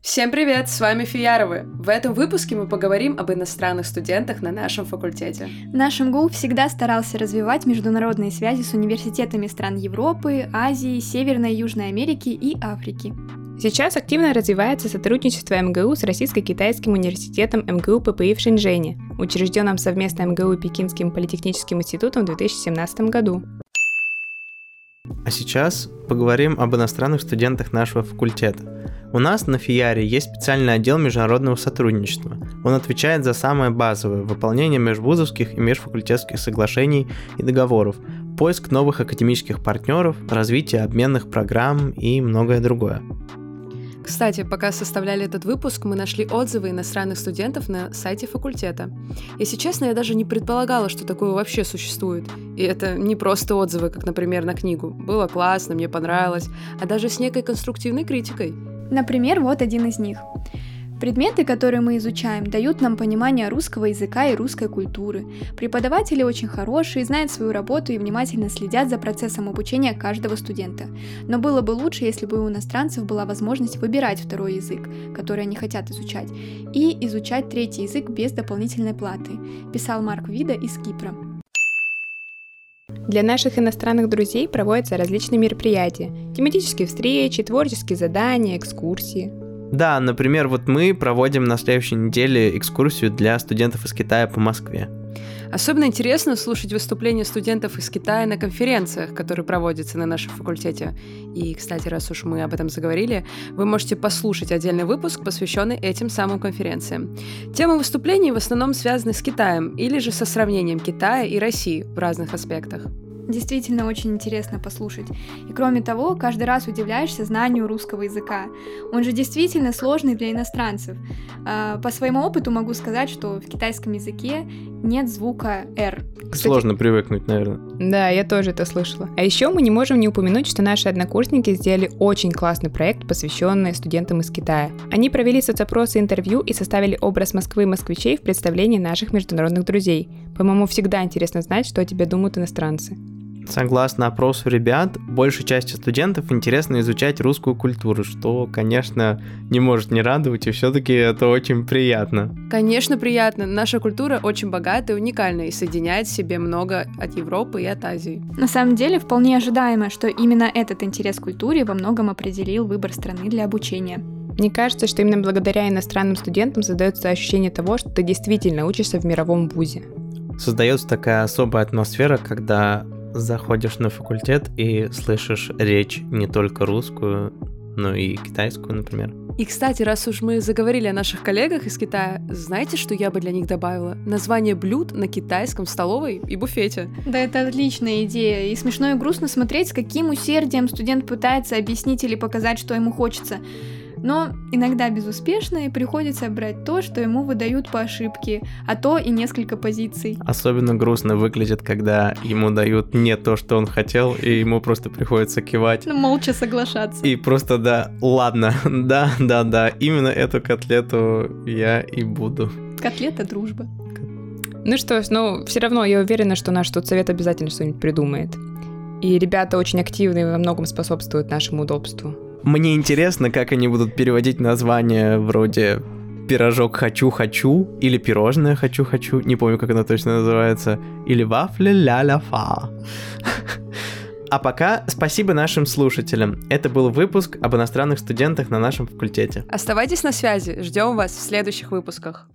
Всем привет, с вами Фияровы. В этом выпуске мы поговорим об иностранных студентах на нашем факультете. Наш МГУ всегда старался развивать международные связи с университетами стран Европы, Азии, Северной и Южной Америки и Африки. Сейчас активно развивается сотрудничество МГУ с Российско-Китайским университетом МГУ ППИ в Шэньчжэне, учрежденным совместно МГУ и Пекинским политехническим институтом в 2017 году. А сейчас поговорим об иностранных студентах нашего факультета. У нас на ФИЯРе есть специальный отдел международного сотрудничества. Он отвечает за самое базовое – выполнение межвузовских и межфакультетских соглашений и договоров, поиск новых академических партнеров, развитие обменных программ и многое другое. Кстати, пока составляли этот выпуск, мы нашли отзывы иностранных студентов на сайте факультета. Если честно, я даже не предполагала, что такое вообще существует. И это не просто отзывы, как, например, на книгу. Было классно, мне понравилось, а даже с некой конструктивной критикой. Например, вот один из них. Предметы, которые мы изучаем, дают нам понимание русского языка и русской культуры. Преподаватели очень хорошие, знают свою работу и внимательно следят за процессом обучения каждого студента. Но было бы лучше, если бы у иностранцев была возможность выбирать второй язык, который они хотят изучать, и изучать третий язык без дополнительной платы, писал Марк Вида из Кипра. Для наших иностранных друзей проводятся различные мероприятия, тематические встречи, творческие задания, экскурсии. Да, например, вот мы проводим на следующей неделе экскурсию для студентов из Китая по Москве. Особенно интересно слушать выступления студентов из Китая на конференциях, которые проводятся на нашем факультете. И, кстати, раз уж мы об этом заговорили, вы можете послушать отдельный выпуск, посвященный этим самым конференциям. Тема выступлений в основном связаны с Китаем или же со сравнением Китая и России в разных аспектах действительно очень интересно послушать. И кроме того, каждый раз удивляешься знанию русского языка. Он же действительно сложный для иностранцев. А, по своему опыту могу сказать, что в китайском языке нет звука «р». Кстати, Сложно привыкнуть, наверное. Да, я тоже это слышала. А еще мы не можем не упомянуть, что наши однокурсники сделали очень классный проект, посвященный студентам из Китая. Они провели соцопросы интервью и составили образ Москвы и москвичей в представлении наших международных друзей. По-моему, всегда интересно знать, что о тебе думают иностранцы. Согласно опросу ребят, большей части студентов интересно изучать русскую культуру, что, конечно, не может не радовать, и все-таки это очень приятно. Конечно, приятно. Наша культура очень богатая и уникальная, и соединяет в себе много от Европы и от Азии. На самом деле, вполне ожидаемо, что именно этот интерес к культуре во многом определил выбор страны для обучения. Мне кажется, что именно благодаря иностранным студентам создается ощущение того, что ты действительно учишься в мировом вузе. Создается такая особая атмосфера, когда заходишь на факультет и слышишь речь не только русскую, но и китайскую, например. И, кстати, раз уж мы заговорили о наших коллегах из Китая, знаете, что я бы для них добавила? Название блюд на китайском столовой и буфете. Да, это отличная идея. И смешно и грустно смотреть, с каким усердием студент пытается объяснить или показать, что ему хочется. Но иногда безуспешно и приходится брать то, что ему выдают по ошибке, а то и несколько позиций. Особенно грустно выглядит, когда ему дают не то, что он хотел, и ему просто приходится кивать. Ну, молча соглашаться. И просто да, ладно, да, да, да, именно эту котлету я и буду. Котлета дружба. Ну что ж, ну все равно я уверена, что наш тут совет обязательно что-нибудь придумает. И ребята очень активны и во многом способствуют нашему удобству. Мне интересно, как они будут переводить название вроде пирожок хочу-хочу или пирожное хочу-хочу, не помню, как оно точно называется, или вафля ля-ля-фа. А пока спасибо нашим слушателям. Это был выпуск об иностранных студентах на нашем факультете. Оставайтесь на связи, ждем вас в следующих выпусках.